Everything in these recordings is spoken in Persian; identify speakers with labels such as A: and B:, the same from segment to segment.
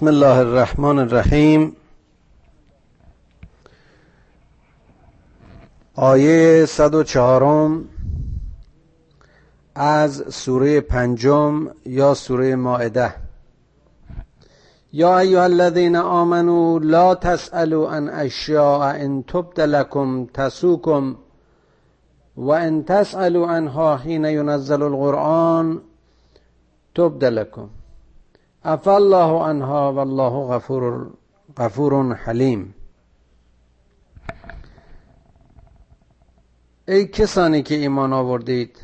A: بسم الله الرحمن الرحیم. آیه 104 از سوره پنجم یا سوره مائده. یا ایها الذین آمنوا لا تسألوا عن اشیاء ان تبد لكم تسوکم و ان تسألوا عنها حين ينزل القرآن تبد لكم عفا الله عنها والله غفور غفور حلیم. ای کسانی که ایمان آوردید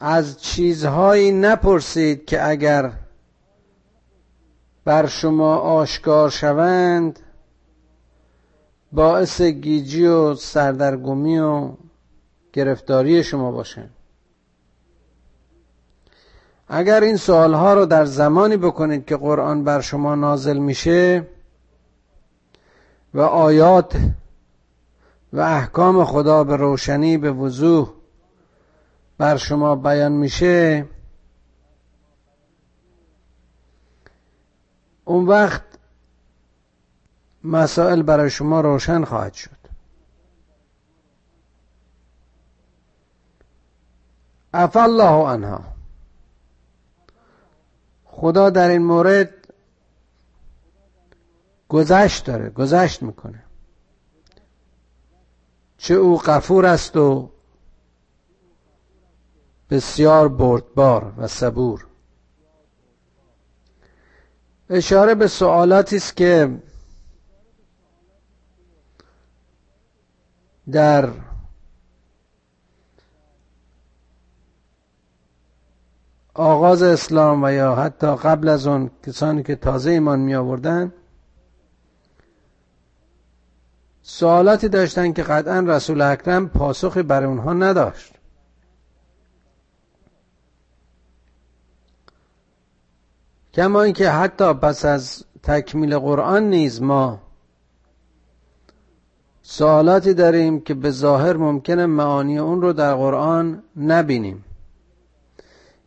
A: از چیزهایی نپرسید که اگر بر شما آشکار شوند باعث گیجی و سردرگمی و گرفتاری شما باشند. اگر این سوال ها رو در زمانی بکنید که قرآن بر شما نازل میشه و آیات و احکام خدا به روشنی به وضوح بر شما بیان میشه اون وقت مسائل برای شما روشن خواهد شد. عفا الله عنها. خدا در این مورد گذشت داره گذشت می‌کنه. چه او غفور است و بسیار بردبار و صبور. اشاره به سوالاتی است که در آغاز اسلام و یا حتی قبل از اون کسانی که تازه ایمان می آوردن سوالاتی داشتن که قطعا رسول اکرم پاسخی برای اونها نداشت. کما اینکه حتی پس از تکمیل قرآن نیز ما سوالاتی داریم که به ظاهر ممکنه معانی اون رو در قرآن نبینیم.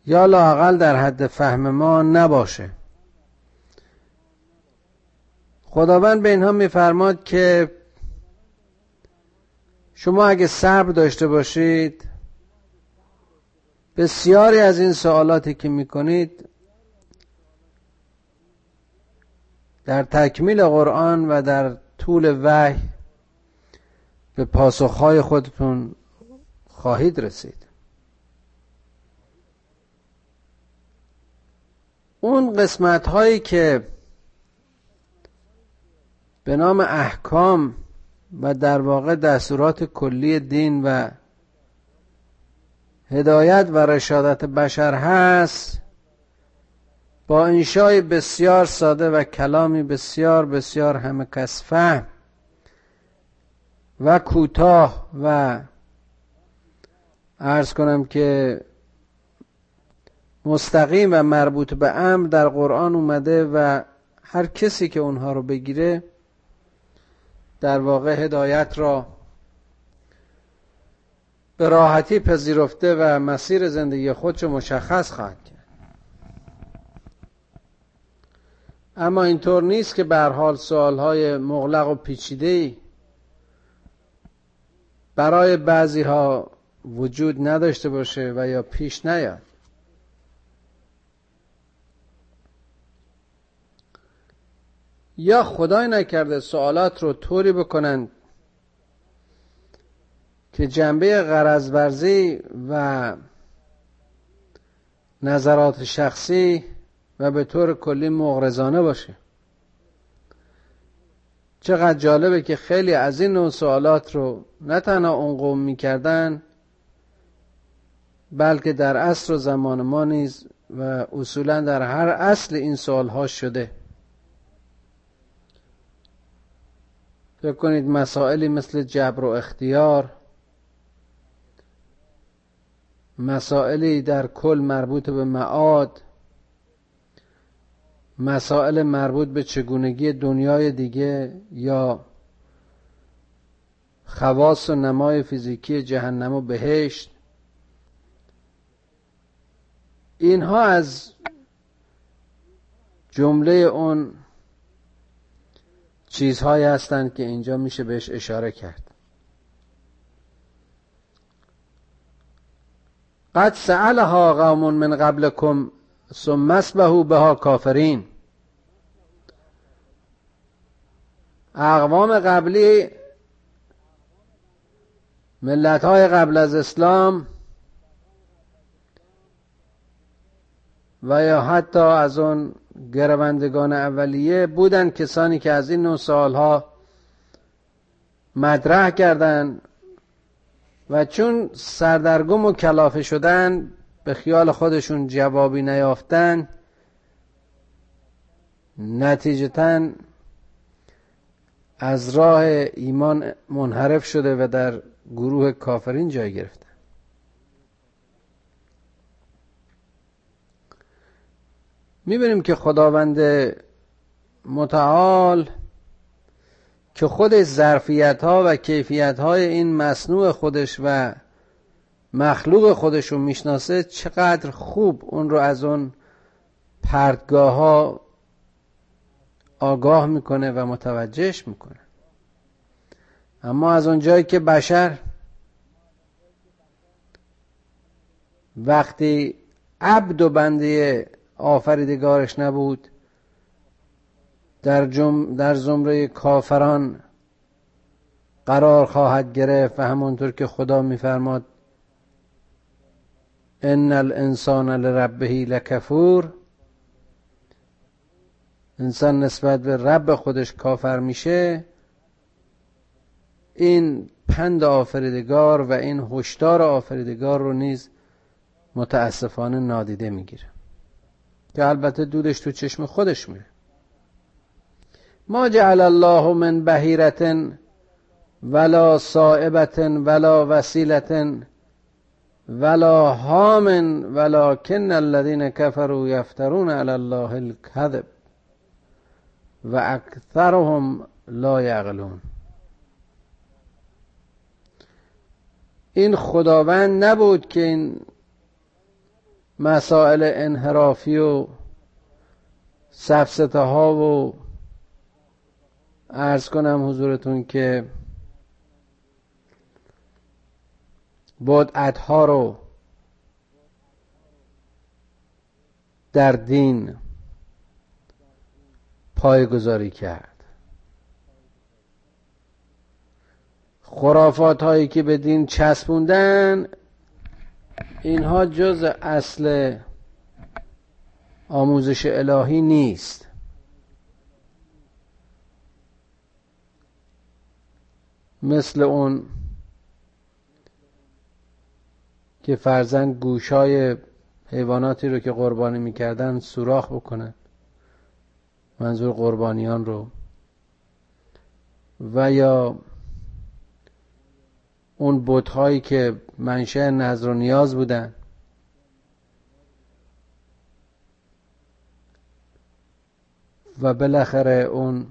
A: یا لاقل در حد فهم ما نباشه. خداوند به اینها میفرماد که شما اگه صبر داشته باشید بسیاری از این سوالاتی که می‌کنید در تکمیل قرآن و در طول وحی به پاسخهای خودتون خواهید رسید. اون قسمت هایی که به نام احکام و در واقع دستورات کلی دین و هدایت و رشادت بشر هست با انشای بسیار ساده و کلامی بسیار بسیار همه کس فهم و کوتاه و ارز کنم که مستقیم و مربوط به امر در قرآن اومده و هر کسی که اونها رو بگیره در واقع هدایت را به راحتی پذیرفته و مسیر زندگی خودشو مشخص خواهد کرد. اما اینطور نیست که به حال سوالهای مغلق و پیچیده برای بعضی ها وجود نداشته باشه و یا پیش نیاد. یا خدای نکرده سوالات رو طوری بکنند که جنبه غرضورزی و نظرات شخصی و به طور کلی مغرزانه باشه. چقدر جالبه که خیلی از این نوع سوالات رو نه تنها اون قوم می‌کردن بلکه در عصر و زمان ما نیز و اصولا در هر اصل این سوال ها شده. فکر کنید مسائلی مثل جبر و اختیار مسائلی در کل مربوط به معاد مسائل مربوط به چگونگی دنیای دیگه یا خواص و نمای فیزیکی جهنم و بهشت. اینها از جمله اون چیزهایی هستند که اینجا میشه بهش اشاره کرد. قد سألها قوم من قبلكم ثم اسبهوا بها کافرین. اقوام قبلی ملت های قبل از اسلام و یا حتی از اون گروندگان اولیه بودن کسانی که از این نوع سالها مطرح کردند و چون سردرگم و کلافه شدن به خیال خودشون جوابی نیافتن نتیجتا از راه ایمان منحرف شده و در گروه کافرین جای گرفتن می‌بینیم که خداوند متعال که خود ظرفیت ها و کیفیت های این مصنوع خودش و مخلوق خودش رو می‌شناسه چقدر خوب اون رو از اون پرتگاه ها آگاه می‌کنه و متوجهش می‌کنه. اما از اون جایی که بشر وقتی عبد و بنده آفریدگارش نبود. در, جم در زمره کافران قرار خواهد گرفت و همونطور که خدا میفرماد ان الانسان لربه لکفور. انسان نسبت به رب خودش کافر میشه. این پند آفریدگار و این هشدار آفریدگار رو نیز متاسفانه نادیده می‌گیره. که البته دودش تو چشم خودش میره. ما جعل الله من بهیرت ولا صائبت ولا وسیلت ولا هام ولكن الذين كفروا يفترون على الله الكذب و اکثرهم لا یعقلون. این خداوند نبود که این مسائل انحرافی و سفسته ها و ارز کنم حضورتون که بدعتها رو در دین پایگذاری کرد. خرافات هایی که به دین چسبوندن اینها جز اصل آموزش الهی نیست. مثل اون که فرزن گوشای حیواناتی رو که قربانی می‌کردن سوراخ بکنن منظور قربانیان رو. و یا اون بتهایی که منشه نظر و نیاز بودن. و بالاخره اون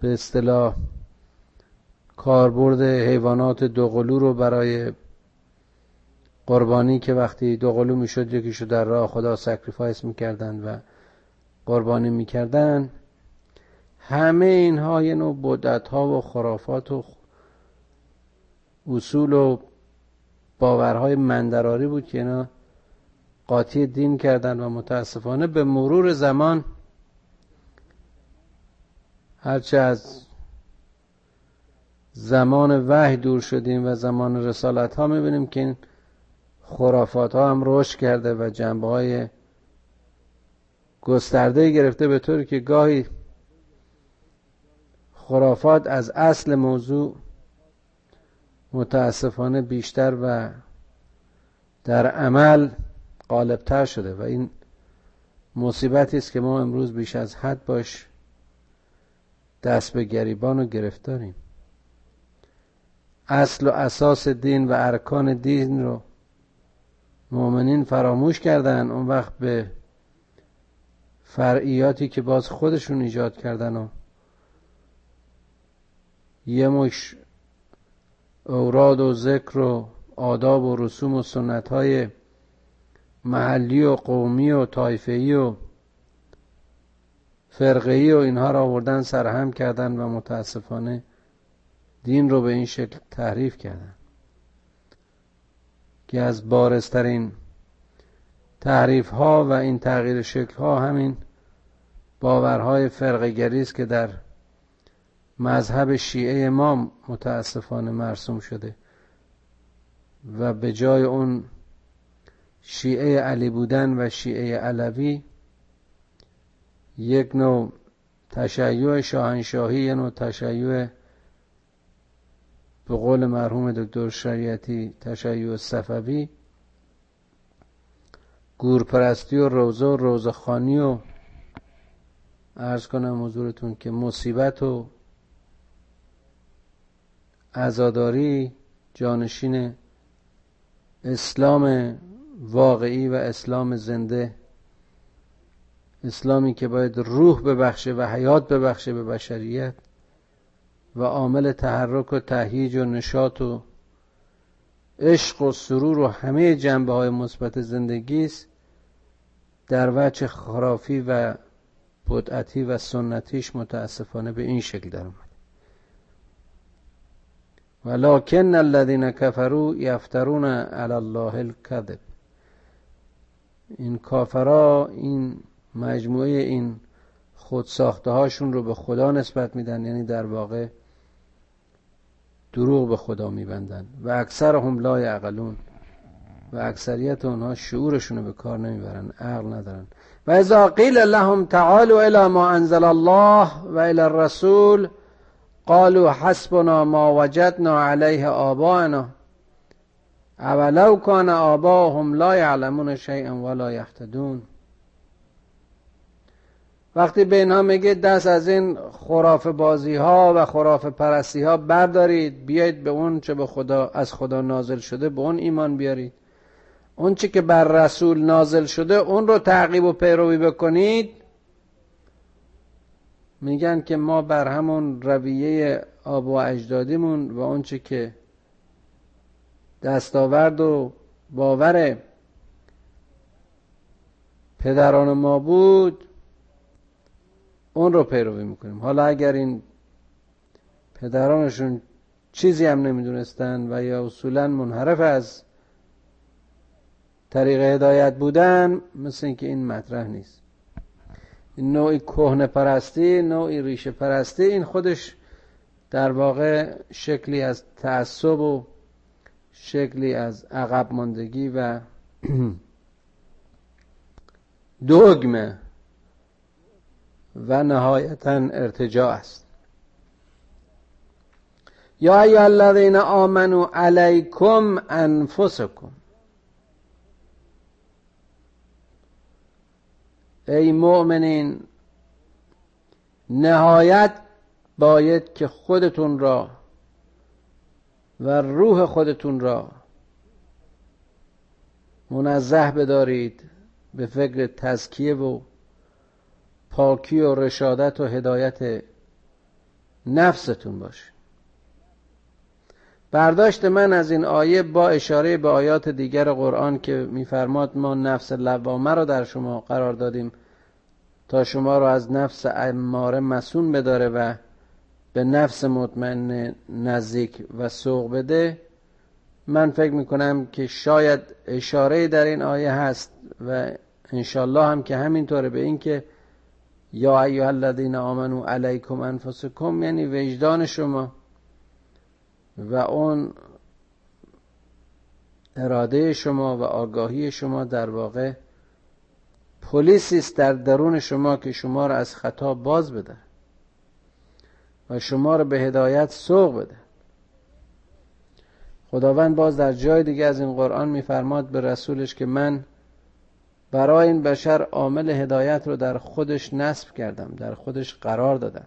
A: به اصطلاح کاربرد حیوانات دوقلو رو برای قربانی که وقتی دوقلو می‌شد یکیشو در راه خدا sacrifice می‌کردن و قربانی می‌کردن. همه اینها یه نوع بدعت ها و خرافات و اصول و باورهای من‌درآری بود که اینا قاطی دین کردن و متاسفانه به مرور زمان هرچه از زمان وحی دور شدیم و زمان رسالت ها می‌بینیم که این خرافات ها هم رشد کرده و جنبه های گسترده گرفته به طوری که گاهی خرافات از اصل موضوع متاسفانه بیشتر و در عمل غالبتر شده و این مصیبتی است که ما امروز بیش از حد باش دست به گریبان و گرفتاریم. اصل و اساس دین و ارکان دین رو مؤمنین فراموش کردن اون وقت به فرعیاتی که باز خودشون ایجاد کردن و یه مش اوراد و ذکر و آداب و رسوم و سنت های محلی و قومی و طایفه‌ای و فرقه‌ای و اینها را آوردن سرهم کردن و متاسفانه دین رو به این شکل تحریف کردن. که از بارسترین تحریف ها و این تغییر شکل ها همین باورهای فرقگری است که در مذهب شیعه ما متاسفانه مرسوم شده و به جای اون شیعه علی بودن و شیعه علوی یک نوع تشیع شاهنشاهی یه نوع تشیع به قول مرحوم دکتر شریعتی تشیع صفوی گورپرستی و روزه و روزخانی و ارز کنم حضورتون که مصیبت و عزاداری جانشین اسلام واقعی و اسلام زنده. اسلامی که باید روح ببخشه و حیات ببخشه به بشریت و عامل تحرک و تهییج و نشاط و عشق و سرور و همه جنبه های مثبت زندگی است. در وجه خرافی و بدعتی و سنتیش متاسفانه به این شکل در اومد ولکن الذین کفروا یفترون علی الله الكذب. این کافرا این مجموعه این خود ساخته هاشون رو به خدا نسبت میدن یعنی در واقع دروغ به خدا میبندن. و اکثر هم لا یعقلون. و اکثریت اونها شعورشون رو به کار نمی‌برن عقل ندارن. و اذا قیل لهم تعالوا الى ما انزل الله و الى الرسول قالوا حسبنا ما وجدنا علیه آباءنا. اولو کان آباهم لا یعلمون شیئا ولا یهتدون. وقتی به اینها میگه دست از این خراف بازی ها و خراف پرستی ها بردارید بیایید به اون چه به خدا از خدا نازل شده به اون ایمان بیارید. اون چی که بر رسول نازل شده اون رو تعقیب و پیروی بکنید میگن که ما بر همون رویه آب و اجدادیمون و چی که دستاورد و باور پدران ما بود اون رو پیروی می‌کنیم. حالا اگر این پدرانشون چیزی هم نمی‌دونستن و یا اصولا منحرف از طریق هدایت بودن مثل اینکه این مطرح نیست. نوعی کهنه پرستی نوعی ریشه پرستی این خودش در واقع شکلی از تعصب و شکلی از عقب ماندگی و دوگمه و نهایتا ارتجاع است. یا ایها الذین آمنوا علیکم انفسکم. ای مؤمنین نهایت باید که خودتون را و روح خودتون را منزه بدارید به فکر تزکیه و پاکی و رشادت و هدایت نفستون باشه. برداشت من از این آیه با اشاره به آیات دیگر قرآن که میفرماد ما نفس لوامه را در شما قرار دادیم تا شما را از نفس اماره مسون بداره و به نفس مطمئن نزدیک و سوق بده. من فکر می‌کنم که شاید اشاره در این آیه هست و انشالله هم که همینطوره به این که یا ایها الذین آمنو علیکم انفسکم یعنی وجدان شما. و اون اراده شما و آگاهی شما در واقع پلیسی است در درون شما که شما را از خطا باز بده و شما را به هدایت سوق بده. خداوند باز در جای دیگه از این قرآن میفرماد به رسولش که من برای این بشر عامل هدایت رو در خودش نصب کردم در خودش قرار دادم.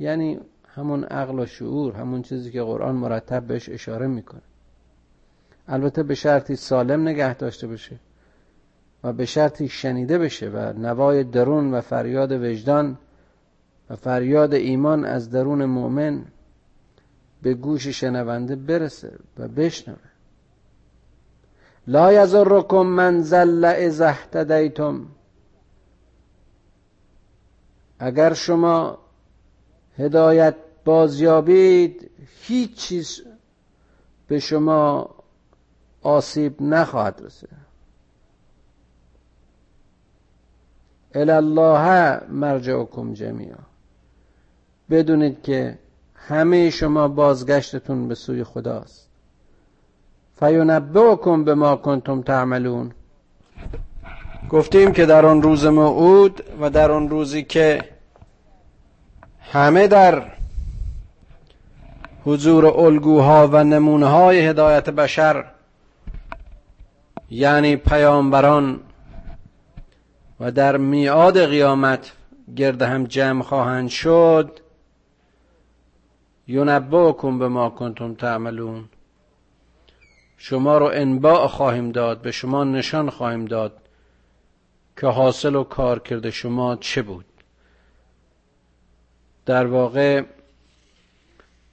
A: یعنی همون عقل و شعور همون چیزی که قرآن مرتب بهش اشاره می‌کنه. البته به شرطی سالم نگه داشته باشه و به شرطی شنیده بشه و نوای درون و فریاد وجدان و فریاد ایمان از درون مؤمن به گوش شنونده برسه و بشنوه. لا یضرکم من زل اذا اگر شما هدایت بازیابید هیچ چیز به شما آسیب نخواهد رسید. الله مرجعکم جمیعا. بدونید که همه شما بازگشتتون به سوی خداست. فینبئکم به ما کنتم تعملون. گفتیم که در آن روز موعود و در آن روزی که همه در حضور الگوها و نمونه های هدایت بشر یعنی پیامبران و در میعاد قیامت گرد هم جمع خواهند شد ینبعکم به ما کنتم تعملون. شما رو انباع خواهیم داد به شما نشان خواهیم داد که حاصل و کار کرده شما چه بود. در واقع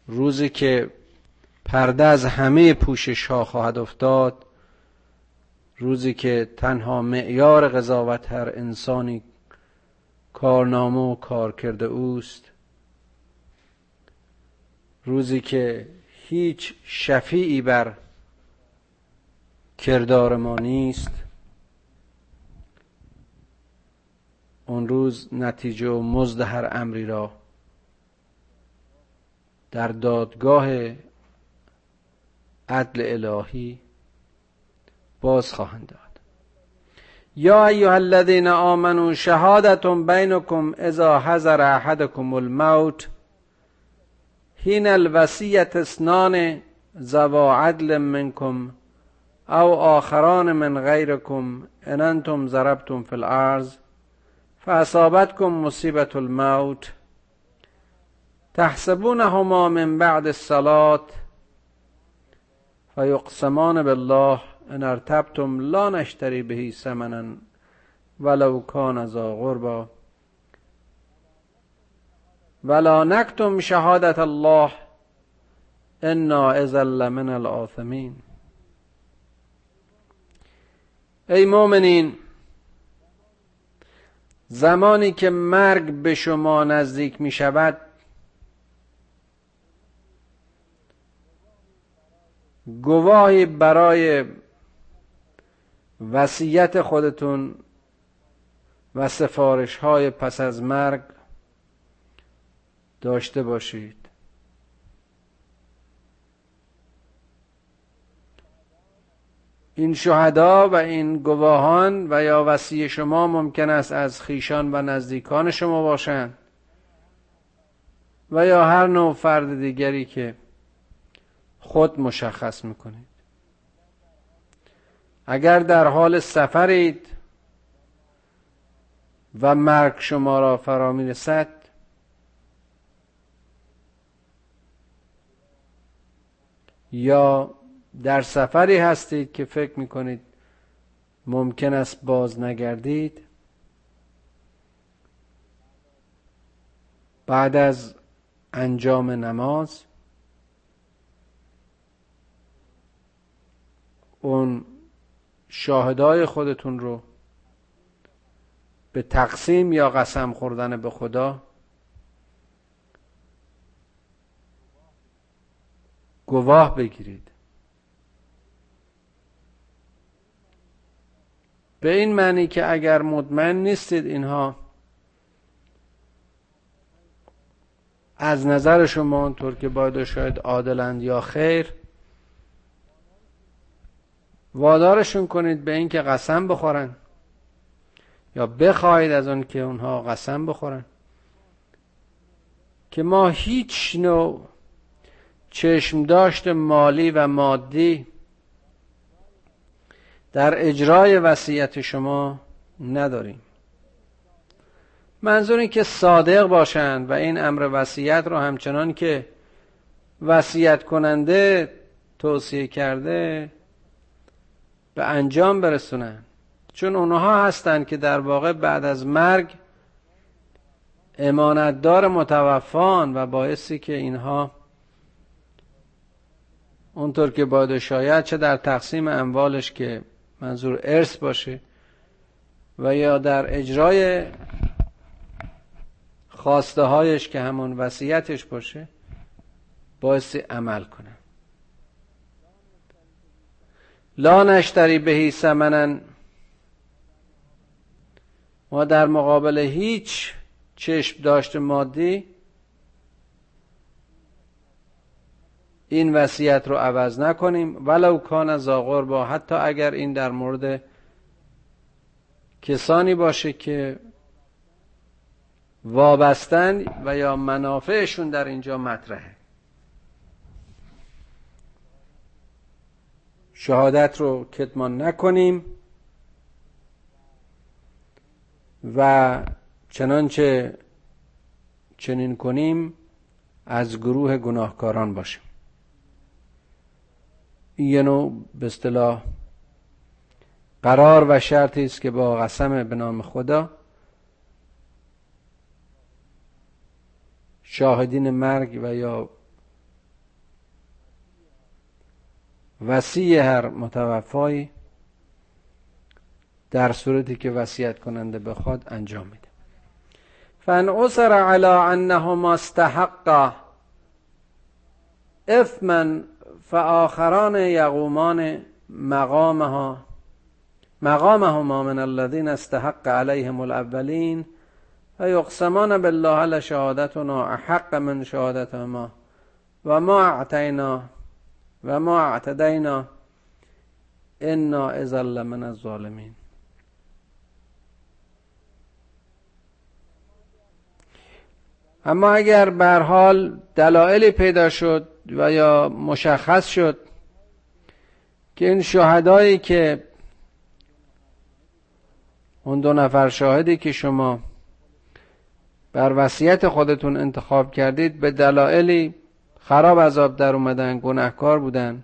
A: روزی که پرده از همه پوشش ها خواهد افتاد روزی که تنها معیار قضاوت هر انسانی کارنامه و کار کرده اوست روزی که هیچ شفیعی بر کردار ما نیست اون روز نتیجه و مزد هر امری را در دادگاه عدل الهی باز خواهند داد. یا ایها الذین آمنوا شهادت بینکم اذا حضر احدکم الموت حین الوصیت اسنان زوا عدل منکم او آخران من غیرکم ان انتم ضربتم فی الارض فاصابتکم مصیبت الموت تحسبونهما من بعد الصلاة فیقسمان بالله ان ارتبتم لا نشتری بهی ثمنا ولو کان ذا غربا ولا نکتم شهادت الله انا اذا لمن الآثمین ای مؤمنین زمانی که مرگ به شما نزدیک می شود گواهی برای وصیت خودتون و سفارش های پس از مرگ داشته باشید. این شهدا و این گواهان و یا وسیع شما ممکن است از خیشان و نزدیکان شما باشند و یا هر نوع فرد دیگری که خود مشخص می‌کنید. اگر در حال سفرید و مرگ شما را فرا می‌رسد یا در سفری هستید که فکر می‌کنید ممکن است باز نگردید بعد از انجام نماز اون شاهدای خودتون رو به تقسیم یا قسم خوردن به خدا گواه بگیرید. به این معنی که اگر مطمئن نیستید اینها از نظر شما اونطور که باید شاید عادلند یا خیر وادارشون کنید به اینکه قسم بخورن. یا بخواهید از اون که اونها قسم بخورن. که ما هیچ نوع چشم داشت مالی و مادی در اجرای وصیت شما نداریم. منظور این که صادق باشند و این امر وصیت رو همچنان که وصیت کننده توصیه کرده به انجام برسونن. چون اونها هستند که در واقع بعد از مرگ امانتدار متوفان و باعثی که اینها اونطور که باید شاید چه در تقسیم اموالش که منظور ارث باشه و یا در اجرای خواسته هایش که همون وصیتش باشه باعث عمل کنه لا نشتری بهی سمنن ما در مقابل هیچ چشم داشت مادی این وصیت رو عوض نکنیم. ولو کان زاغر با حتی اگر این در مورد کسانی باشه که وابستن و یا منافعشون در اینجا مطرحه. شهادت رو کتمان نکنیم و چنانچه چنین کنیم از گروه گناهکاران باشیم. این یه نوع به اصطلاح قرار و شرطی است که با قسم به نام خدا شاهدین مرگ و یا وسیع هر متوفایی در صورتی که وصیت کننده بخواد انجام میده. فان اصر علی انهما استحقا اثما فآخران یقومان مقامها مقامهما من الذين استحق عليهم الاولین و یقسمان بالله لشهادتنا احق من شهادتهما و ما اعتینا و ما اعتدینا انا ازل من الظالمین. اما اگر بر حال دلایلی پیدا شد و یا مشخص شد که این شهدایی که اون دو نفر شاهدی که شما بر وصیت خودتون انتخاب کردید به دلایلی خراب عذاب در اومدن گناهکار بودن.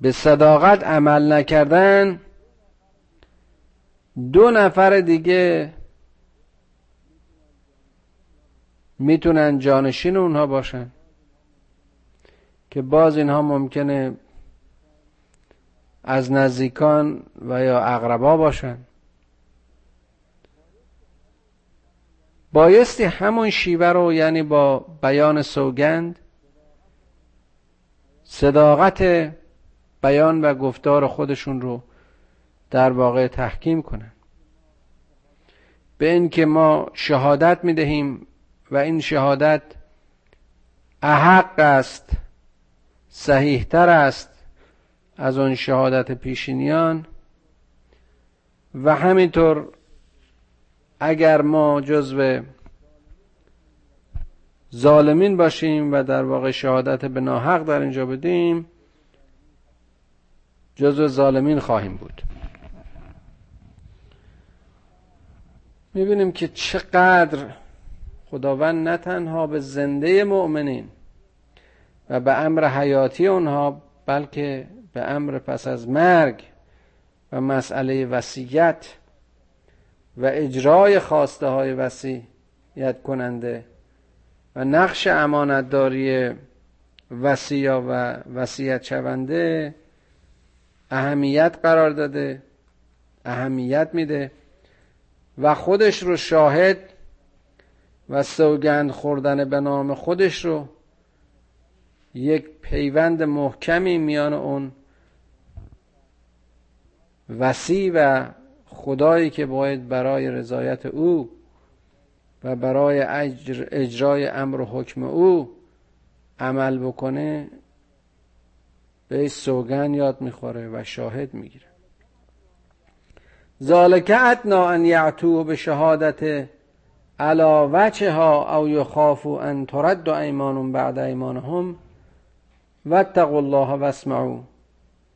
A: به صداقت عمل نکردن. دو نفر دیگه می‌تونن جانشین اونها باشن. که باز اینها ممکنه از نزدیکان و یا اقربا باشن. بایستی همون شیوه رو یعنی با بیان سوگند صداقت بیان و گفتار خودشون رو در واقع تحکیم کنن. به اینکه ما شهادت می‌دهیم و این شهادت احق است صحیحتر است از آن شهادت پیشینیان و همینطور اگر ما جزو ظالمین باشیم و در واقع شهادت به ناحق در اینجا بدیم جزو ظالمین خواهیم بود. می‌بینیم که چقدر خداوند نه تنها به زنده مؤمنین و به امر حیاتی اونها بلکه به امر پس از مرگ و مسئله وسیعت و اجرای خواسته های وسیعت کننده و نقش امانتداری وسیع و وسیعت شونده اهمیت قرار داده اهمیت میده و خودش رو شاهد و سوگند خوردن به نام خودش رو یک پیوند محکمی میان اون وسیع و خدایی که باید برای رضایت او و برای اجرای امر و حکم او عمل بکنه به سوگن یاد می‌خوره و شاهد می‌گیره. ذالک اتنا ان یعتو به شهادت علا وچه ها او یخافو ان ترد ایمان بعد ایمانهم واتقوا الله واسمعوا.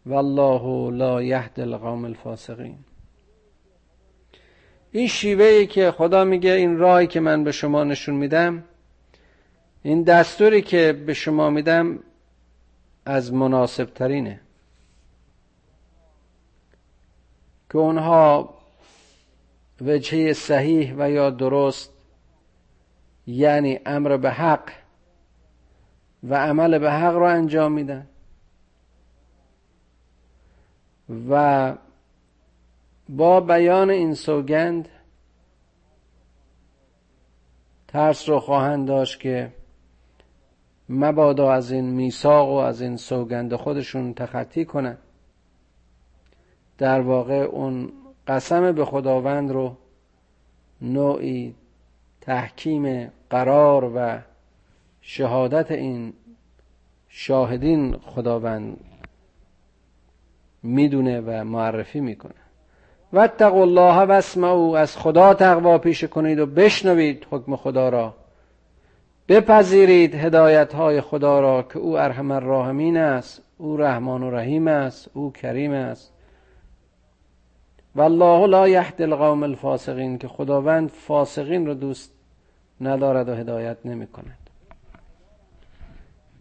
A: والله لا یهد القوم الفاسقین. این شیوه که خدا میگه این راهی که من به شما نشون میدم این دستوری که به شما میدم از مناسب ترینه که اونها وجهه صحیح و یا درست یعنی امر به حق و عمل به حق رو انجام میدن. و با بیان این سوگند ترس رو خواهند داشت که مبادا از این میثاق و از این سوگند خودشون تخطی کنند در واقع اون قسم به خداوند رو نوعی تحکیم قرار و شهادت این شاهدین خداوند می‌دونه و معرفی می‌کنه. و الله و اسمعوا از خدا تقوا پیش کنید و بشنوید حکم خدا را. بپذیرید هدایت های خدا را که او ارحم الراحمین است او رحمان و رحیم است او کریم است. والله لا یهدی القوم الفاسقین که خداوند فاسقین رو دوست ندارد و هدایت نمی کند.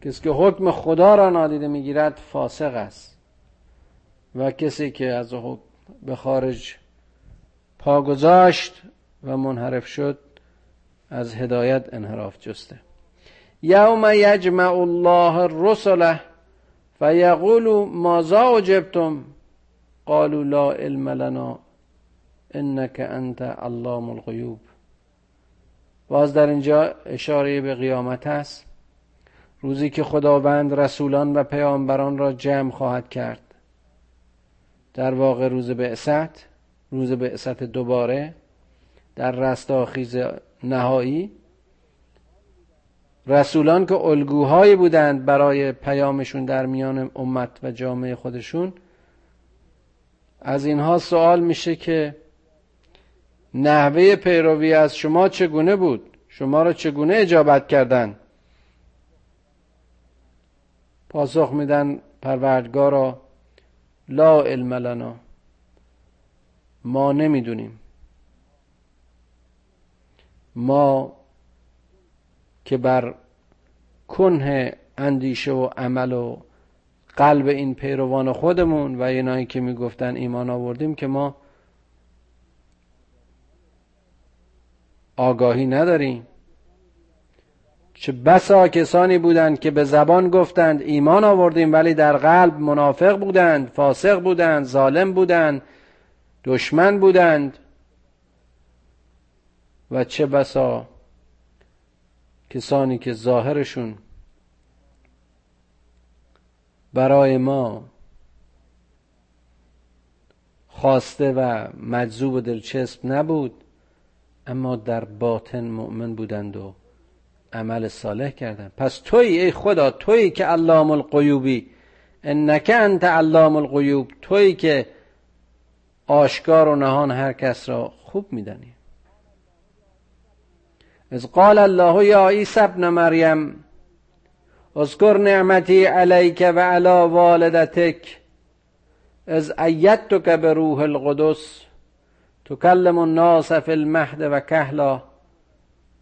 A: کسی که حکم خدا را نادیده می‌گیرد فاسق است. و کسی که از حکم به خارج پا گذاشت و منحرف شد از هدایت انحراف جسته. یوم یجمع الله الرسل فیقول ماذا اجبتم قالوا لا علم لنا انك انت علام الغیوب. باز در اینجا اشاره به قیامت است. روزی که خداوند رسولان و پیامبران را جمع خواهد کرد. در واقع روز بعثت روز بعثت دوباره در رستاخیز نهایی. رسولان که الگوهایی بودند برای پیامشون در میان امت و جامعه خودشون از اینها سوال میشه که نحوه پیروی از شما چگونه بود؟ شما را چگونه اجابت کردن؟ پاسخ میدن پروردگارا. لا علم لنا. ما نمی‌دونیم. ما که بر کنه اندیشه و عمل و قلب این پیروان خودمون و اینایی که می‌گفتن ایمان آوردیم که ما آگاهی نداریم. چه بسا کسانی بودند که به زبان گفتند ایمان آوردیم ولی در قلب منافق بودند فاسق بودند ظالم بودند دشمن بودند. و چه بسا کسانی که ظاهرشون برای ما خواسته و مجذوب و دلچسب نبود اما در باطن مؤمن بودند و عمل صالح کردن. پس توی ای خدا توی که علام القیوبی انک انت علام القیوب توی که آشکار و نهان هر کس را خوب میدانی. از قال الله یا عیسی ابن مریم اذکر نعمتی علیک و علی والدتک از ایدتک به روح القدس تکلم الناس فی المهد و کهلا.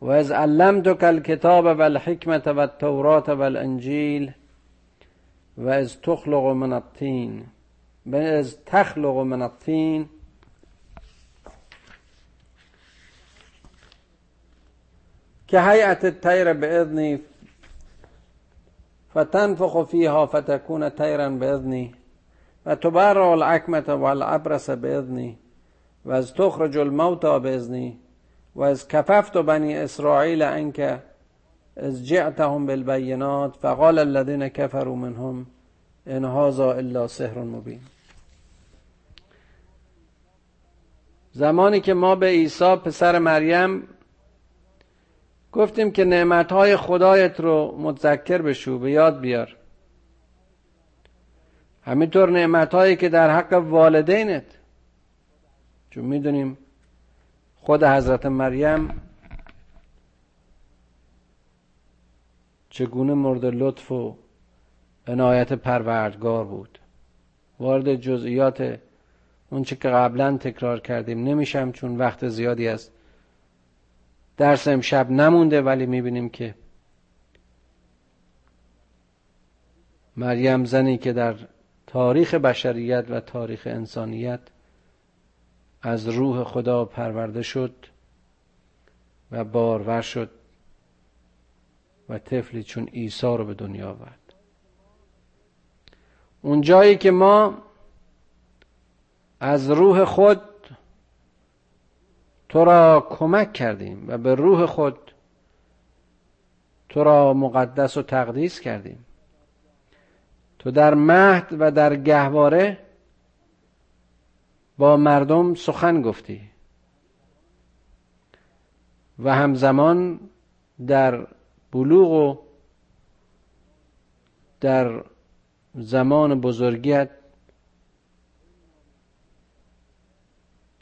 A: وإذ علمتك الكتاب والحكمة والتوراة والإنجيل وإذ تخلق من الطين وإذ تخلق من الطين كهيئة الطير بإذني فتنفخ فيها فتكون طيرا بإذني وتبرع الأكمة والأبرص بإذني وإذ تخرج الموتى بإذني و از کففت بنی اسرائیل انک از جعتهم بالبینات فقال الذين كفروا منهم ان هذا الا سحر مبین. زمانی که ما به عیسی پسر مریم گفتیم که نعمتهای خدایت رو متذکر بشو به یاد بیار. همینطور نعمتهایی که در حق والدینت چون می‌دونیم خود حضرت مریم چگونه مورد لطف و عنایت پروردگار بود؟ وارد جزئیات اون چه که قبلا تکرار کردیم نمیشم چون وقت زیادی است درس امشب نمونده ولی می‌بینیم که مریم زنی که در تاریخ بشریت و تاریخ انسانیت از روح خدا پرورده شد و بارور شد و طفلی چون عیسی رو به دنیا آورد. اون جایی که ما از روح خود تو را کمک کردیم و به روح خود تو را مقدس و تقدیس کردیم تو در مهد و در گهواره با مردم سخن گفتی. و همزمان در بلوغ و در زمان بزرگیت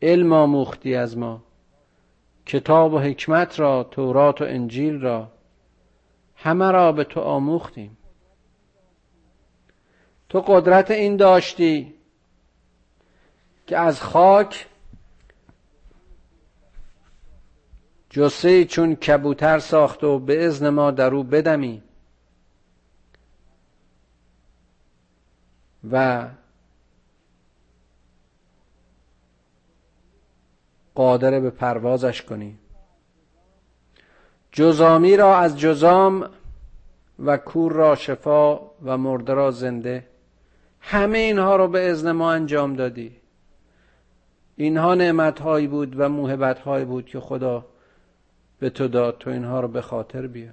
A: علم آموختی از ما کتاب و حکمت را تورات و انجیل را همه را به تو آموختیم. تو قدرت این داشتی که از خاک جسه چون کبوتر ساخت و به ازن ما در او بدمی و قادر به پروازش کنی. جزامی را از جزام و کور را شفا و مرده را زنده. همه اینها رو به ازن ما انجام دادی. اینها نعمت هایی بود و موهبت هایی بود که خدا به تو داد تو اینها رو به خاطر بیا.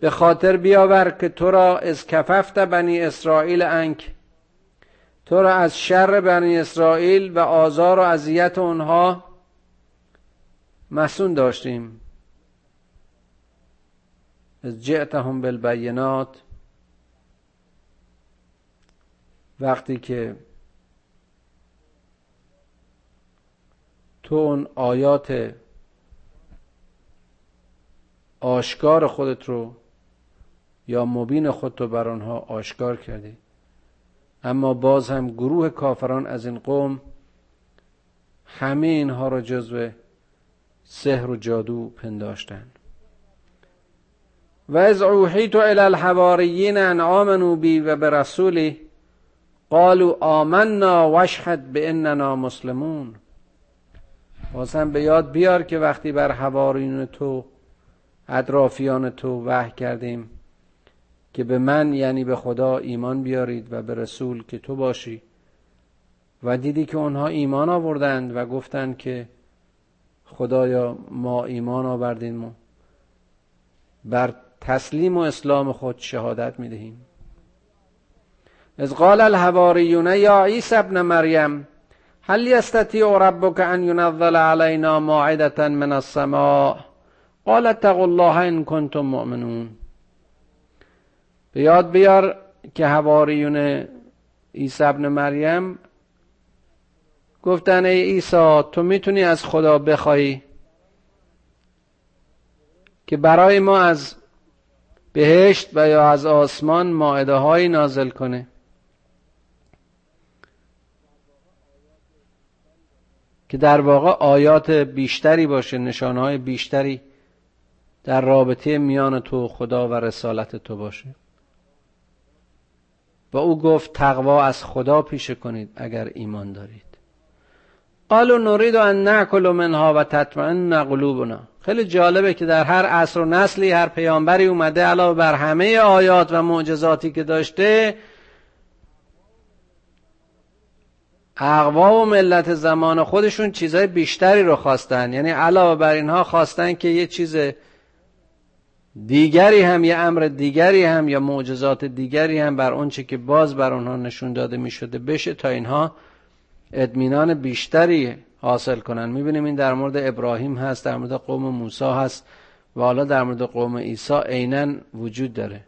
A: به خاطر بیاور که تو را از کففت بنی اسرائیل انک. تو را از شر بنی اسرائیل و آزار و اذیت اونها مسون داشتیم. از جعتهم بالبینات. وقتی که تو اون آیات آشکار خودت رو یا مبین خودت رو بر آنها آشکار کردی. اما باز هم گروه کافران از این قوم همه اینها را جزو سحر و جادو پنداشتند و از اوحیت الى الحواریین ان آمنوا بی و به رسولی قالوا آمنا به اننا مسلمون. بازم به یاد بیار که وقتی بر حواریون تو اطرافیان تو وحی کردیم که به من یعنی به خدا ایمان بیارید و به رسول که تو باشی. و دیدی که اونها ایمان آوردند و گفتند که خدایا ما ایمان آوردیم و بر تسلیم و اسلام خود شهادت می‌دهیم. از قال الحواریون یا عیسی ابن مریم هل یستطیع ربک ان ینزل علینا ماعدة من السماء؟ قال اتقوا الله ان کنتم مؤمنون. به یاد بیار که حواریون عیسی ابن مریم گفتن ای عیسی تو می‌تونی از خدا بخوای که برای ما از بهشت و یا از آسمان ماعده هایی نازل کنه. که در واقع آیات بیشتری باشه نشانهای بیشتری در رابطه میان تو خدا و رسالت تو باشه. و او گفت تقوا از خدا پیشه کنید اگر ایمان دارید. قالوا نريد ان ناکل منها و تطمئن قلوبنا. خیلی جالبه که در هر عصر و نسلی هر پیامبری اومده علاوه بر همه آیات و معجزاتی که داشته اقوام و ملت زمان خودشون چیزهای بیشتری رو خواستن. یعنی علاوه بر اینها خواستن که یه چیز دیگری هم یه امر دیگری هم یا معجزات دیگری هم بر اونچه که باز بر اونها نشون داده می شده بشه تا اینها اطمینان بیشتری حاصل کنن. می‌بینیم این در مورد ابراهیم هست در مورد قوم موسی هست و حالا در مورد قوم عیسی عینا وجود داره.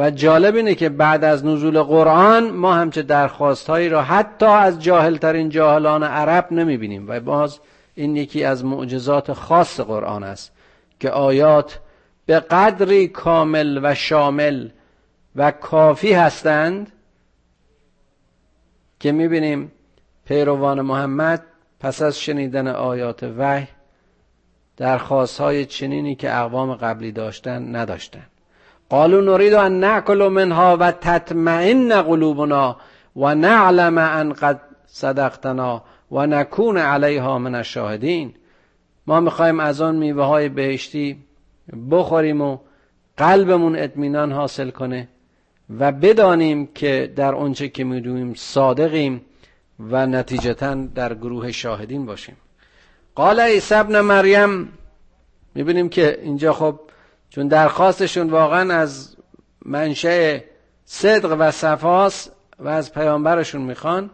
A: و جالب اینه که بعد از نزول قرآن ما همچه درخواست هایی را حتی از جاهلترین جاهلان عرب نمی‌بینیم و باز این یکی از معجزات خاص قرآن است که آیات به قدری کامل و شامل و کافی هستند که می‌بینیم پیروان محمد پس از شنیدن آیات وحی درخواست های چنینی که اقوام قبلی داشتن نداشتن. قالوا نريد ان ناكل منها و تطمئن قلوبنا و نعلم ان قد صدقتنا و نکون علیها من الشاهدین ما می‌خوایم از آن میوه های بهشتی بخوریم و قلبمون اطمینان حاصل کنه و بدانیم که در آنچه که می‌دونیم صادقیم و نتیجتا در گروه شاهدین باشیم. قال عیسی ابن مریم می‌بینیم که اینجا خب چون درخواستشون واقعا از منشأ صدق و صفاست و از پیامبرشون می‌خوان.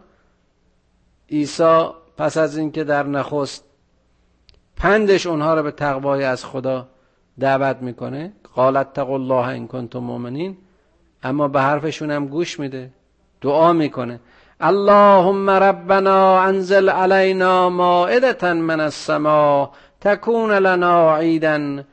A: عیسی پس از اینکه در نخست پندش اونها رو به تقوای از خدا دعوت می‌کنه. قالت تقوا الله ان کنتم مؤمنین. اما به حرفشون هم گوش میده دعا می‌کنه. اللهم ربنا انزل علينا مائدة من السماء تكون لنا عيدا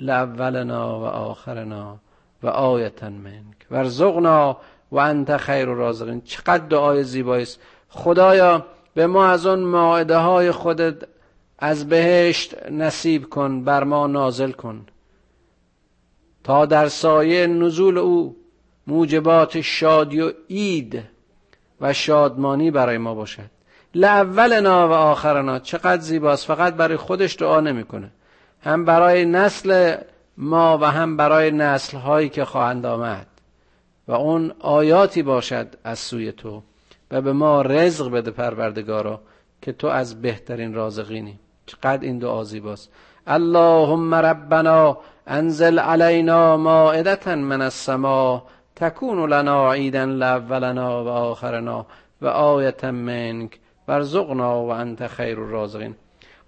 A: لاولنا و آخرنا و آیتا منک. ورزقنا و انت خیر رازقین چقدر دعای زیبایی است. خدایا به ما از اون ماعده های خودت از بهشت نصیب کن بر ما نازل کن. تا در سایه نزول او موجبات شادی و اید و شادمانی برای ما باشد. لاولنا و آخرنا. چقدر زیباست. فقط برای خودش دعا نمی‌کنه. هم برای نسل ما و هم برای نسل هایی که خواهند آمد. و اون آیاتی باشد از سوی تو و به ما رزق بده پروردگارا که تو از بهترین رازقینی. چقدر این دعا زیباست. اللهم ربنا انزل علينا مائدة من السماء تكون لنا عيدا لاولنا و آخرنا و آیة منك وارزقنا و انت خیر الرازقین.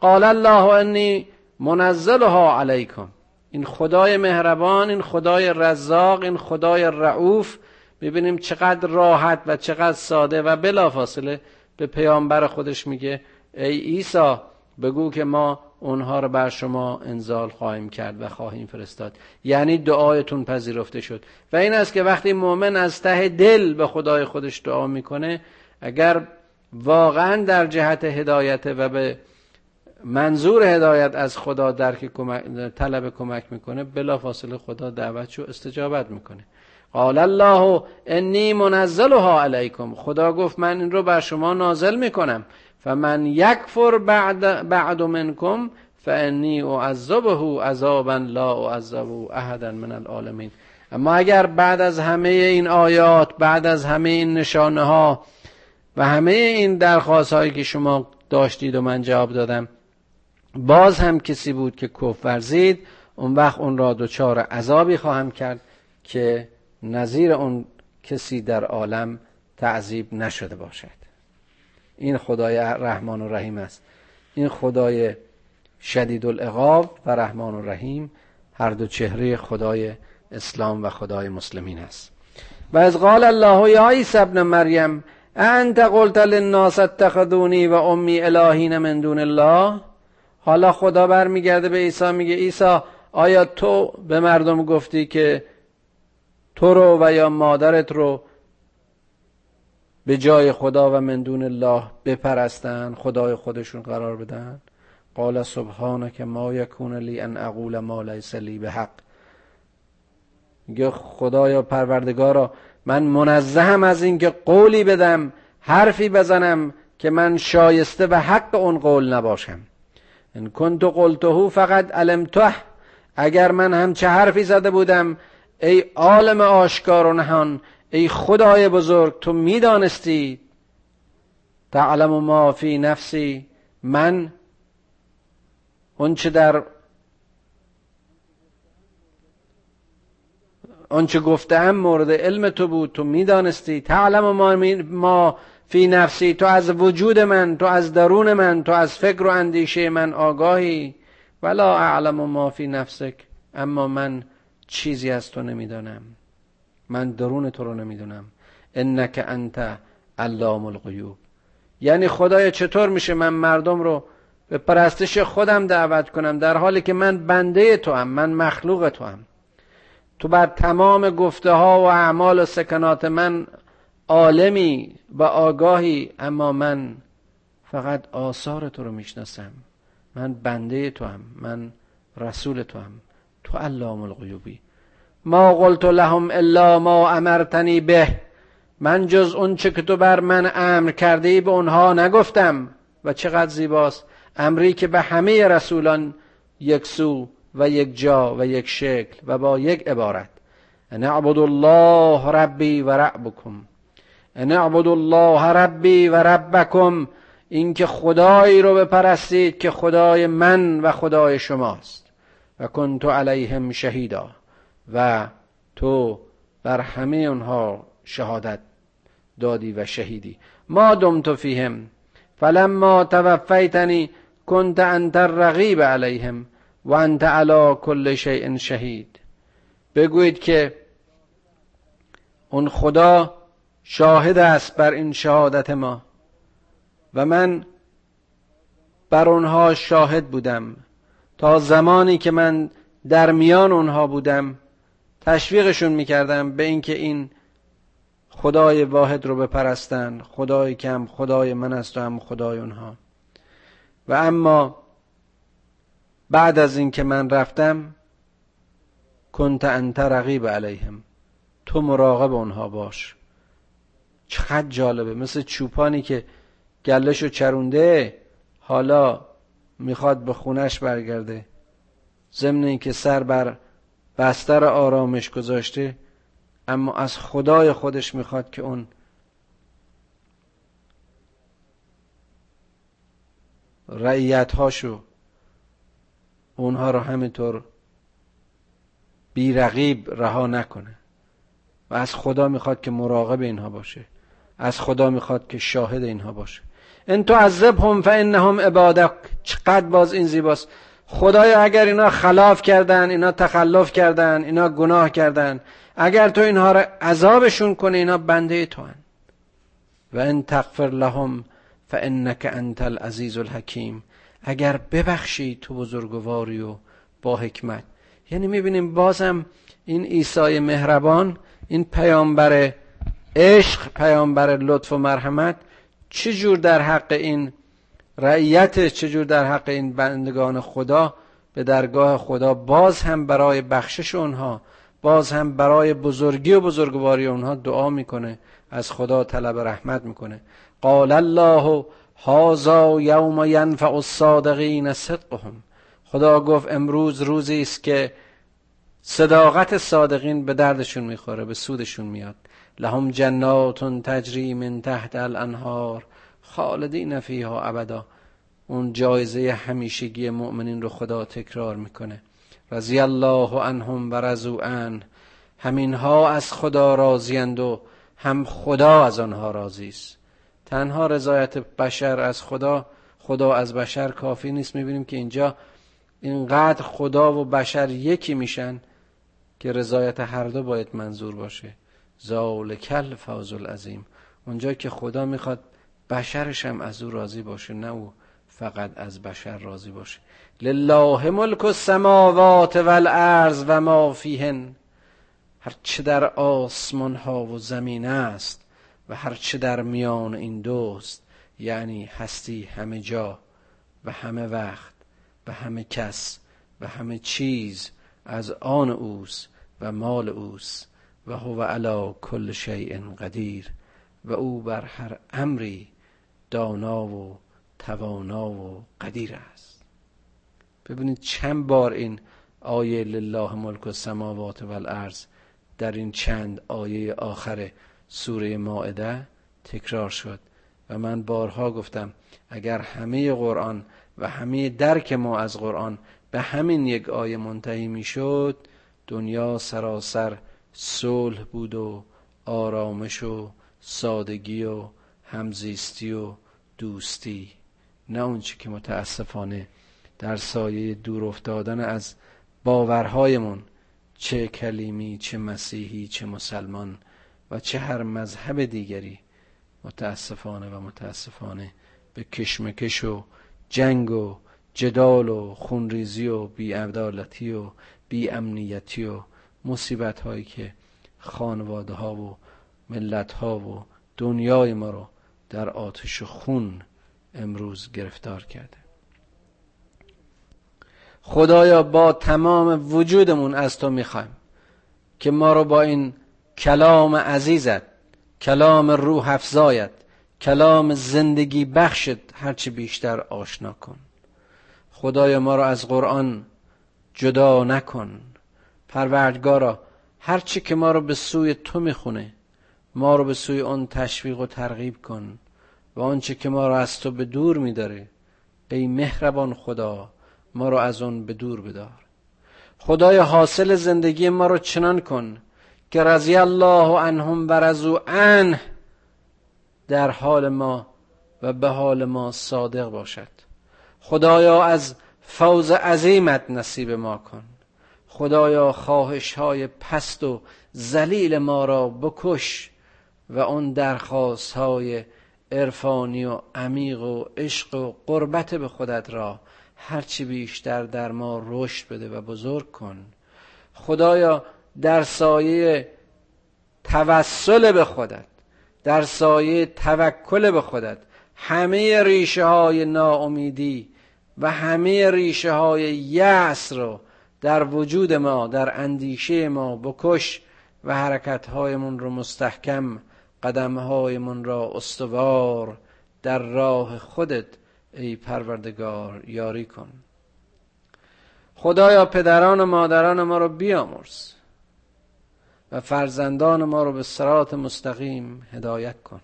A: قال الله انی منزلها علیکم. این خدای مهربان این خدای رزاق این خدای رعوف. ببینیم چقدر راحت و چقدر ساده و بلافاصله به پیامبر خودش میگه ای عیسی بگو که ما اونها رو بر شما انزال خواهیم کرد و خواهیم فرستاد. یعنی دعایتون پذیرفته شد. و این است که وقتی مؤمن از ته دل به خدای خودش دعا می‌کنه اگر واقعا در جهت هدایت و به منظور هدایت از خدا درک طلب کمک می‌کنه بلافاصله خدا دعوتشو استجابت می‌کنه. قال الله انی منزلها علیکم. خدا گفت من این رو بر شما نازل می‌کنم. فمن یکفر بعد, بعد منکم فانی اعذبه عذابا لا اعذبه احدا من العالمین. اما اگر بعد از همه این آیات بعد از همه این نشانه ها و همه این درخواست هایی که شما داشتید و من جواب دادم باز هم کسی بود که کف ورزید اون وقت اون را دچار عذابی خواهم کرد که نظیر اون کسی در عالم تعذیب نشده باشد. این خدای رحمان و رحیم است. این خدای شدید العقاب و رحمان و رحیم هر دو چهره خدای اسلام و خدای مسلمین است. و از قال الله یا عیسی ابن مریم انت قلت للناس اتخذونی و امی الهین من دون الله؟ حالا خدا برمیگرده به عیسی میگه عیسی آیا تو به مردم گفتی که تو رو و یا مادرت رو به جای خدا و من دون الله بپرستن خدای خودشون قرار بدن؟ قال که ما یکون لی ان اقول ما لیس لی به حق. میگه خدایا پروردگارا من منزهم از اینکه قولی بدم حرفی بزنم که من شایسته و حق اون قول نباشم. ان کنت قلته فقط علمته. اگر من همچه حرفی زده بودم ای عالم آشکار و نهان ای خدای بزرگ تو می‌دانستی تعلم ما فی نفسی. من اونچه در آنچه گفتم مورد علم تو بود تو می‌دانستی. تعلم ما, ما فی نفسی تو از وجود من تو از درون من تو از فکر و اندیشه من آگاهی. ولا اعلم ما فی نفسک اما من چیزی از تو نمی‌دانم. من درون تو رو نمی‌دونم. انک انت علام الغیوب. یعنی خدای چطور میشه من مردم رو به پرستش خودم دعوت کنم؟ در حالی که من بنده تو هم من مخلوق تو هم تو بر تمام گفته ها و اعمال و سکنات من عالمی و آگاهی اما من فقط آثار تو رو می‌شناسم. من بنده تو هم من رسول تو هم. تو علام الغیوبی. ما قلت لهم الا ما امرتنی به. من جز اون چه که تو بر من امر کرده ای به اونها نگفتم. و چقدر زیباست. امری که به همه رسولان یک سو و یک جا و یک شکل و با یک عبارت. ان اعبد الله ربی و ربکم ان اعبد الله ربی و ربکم اینکه خدایی رو بپرستید که خدای من و خدای شماست. و کنت علیهم شهیدا و تو بر همه اونها شهادت دادی و شهیدی. ما دمت فیهم فلما توفیتنی کنت انت الرقیب علیهم و انت علی کل شیء شهید. بگویید که اون خدا شاهد است بر این شهادت ما. و من بر اونها شاهد بودم. تا زمانی که من در میان اونها بودم تشویقشون می‌کردم به اینکه این خدای واحد رو بپرستن خدای کم خدای من است و هم خدای اونها و اما بعد از اینکه من رفتم کنت انت رقیب علیهم. تو مراقب اونها باش. چقدر جالبه. مثل چوپانی که گلشو چرونده حالا می‌خواد به خونش برگرده. ضمن اینکه سر بر بستر آرامش گذاشته اما از خدای خودش می‌خواد که اون رعیت هاشو اونها رو همینطور بیرقیب رها نکنه. و از خدا می‌خواد که مراقب اینها باشه. از خدا می‌خواد که شاهد اینها باشه. ان تعذبهم فانهم عبادک. چقدر باز این زیباست. خدایا اگر اینا خلاف کردن اینا تخلف کردن اینا گناه کردن اگر تو اینها را عذابشون کنی اینا بنده تو هن. و ان تغفر لهم فانک انت العزیز الحکیم. اگر ببخشی تو بزرگواری و با حکمت. یعنی می‌بینیم بازم این عیسی مهربان این پیامبر عشق پیامبر لطف و مرحمت چجور در حق این رعیت چجور در حق این بندگان خدا؟ به درگاه خدا باز هم برای بخشش اونها باز هم برای بزرگی و بزرگواری اونها دعا می‌کنه از خدا طلب رحمت می‌کنه. قال الله هازا یوم ینفع الصادقین صدقهم. خدا گفت امروز روزی است که صداقت صادقین به دردشون می‌خوره به سودشون میاد. لهم جنات تجری من تحت الانهار خالدین فیها ابدا. اون جایزه همیشگی مؤمنین رو خدا تکرار می‌کنه. رضی الله عنهم و رضو ان همینها از خدا راضیند و هم خدا از آنها راضی است. تنها رضایت بشر از خدا خدا از بشر کافی نیست. می‌بینیم که اینجا اینقدر خدا و بشر یکی میشن که رضایت هر دو باید منظور باشه. کل فوز العظیم. اونجا که خدا می‌خواد بشرش هم از او راضی باشه نه او فقط از بشر راضی باشه. لله ملک السماوات والارض و ما فیهن. هر چه در آسمان ها و زمین است و هر چه در میان این دوست یعنی هستی همه جا و همه وقت و همه کس و همه چیز از آن اوست و مال اوست. و هو علا کل شیء قدیر و او بر هر امری دانا و توانا و قدیر است. ببینید چند بار این آیه لله ملک السماوات والارض در این چند آیه آخر سوره مائده تکرار شد و من بارها گفتم اگر همه قرآن و همه درک ما از قرآن به همین یک آیه منتهی می‌شد دنیا سراسر صلح بود و آرامش و سادگی و همزیستی و دوستی. نه اونچه که متاسفانه در سایه دور افتادن از باورهایمون چه کلیمی چه مسیحی چه مسلمان و چه هر مذهب دیگری متاسفانه و متاسفانه به کشمکش و جنگ و جدال و خونریزی و بیعدالتی و بیامنیتی و مصیبت هایی که خانواده ها و ملت ها و دنیای ما رو در آتش خون امروز گرفتار کرده. خدایا با تمام وجودمون از تو می‌خوایم که ما رو با این کلام عزیزت کلام روح افزایت کلام زندگی بخشت هرچی بیشتر آشنا کن. خدایا ما رو از قرآن جدا نکن. پروردگارا هرچی که ما رو به سوی تو می‌خونه ما رو به سوی اون تشویق و ترغیب کن و آنچه که ما رو از تو به دور میداره ای مهربان خدا ما رو از اون به دور بدار. خدای حاصل زندگی ما رو چنان کن که رضی الله عنهم و رضو عنه در حال ما و به حال ما صادق باشد. خدایا از فوز عظیمت نصیب ما کن. خدایا خواهش های پست و زلیل ما را بکش و اون درخواست های عرفانی و عمیق و عشق و قربت به خودت را هرچی بیشتر در ما رشد بده و بزرگ کن. خدایا در سایه توسل به خودت در سایه توکل به خودت همه ریشه های ناامیدی و همه ریشه های یأس رو در وجود ما در اندیشه ما بکش و حرکت هایمون رو مستحکم قدم هایمون را استوار در راه خودت ای پروردگار یاری کن. خدایا پدران و مادران ما رو بیامرز و فرزندان ما رو به سرات مستقیم هدایت کن.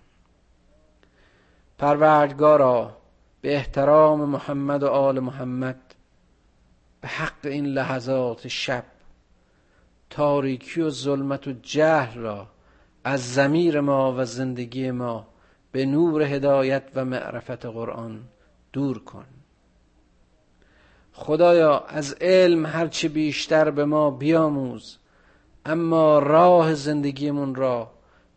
A: پروردگارا به احترام محمد و آل محمد به حق این لحظات شب تاریکی و ظلمت و جهل را از زمیر ما و زندگی ما به نور هدایت و معرفت قرآن دور کن. خدایا از علم هرچه بیشتر به ما بیاموز اما راه زندگیمون را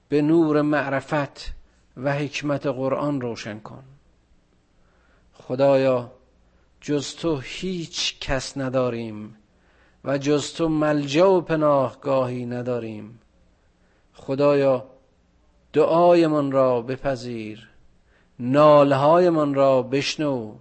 A: به نور معرفت و حکمت قرآن روشن کن. خدایا جز تو هیچ کس نداریم و جز تو ملجا و پناهگاهی نداریم. خدایا دعایمان را بپذیر نالهایمان را بشنو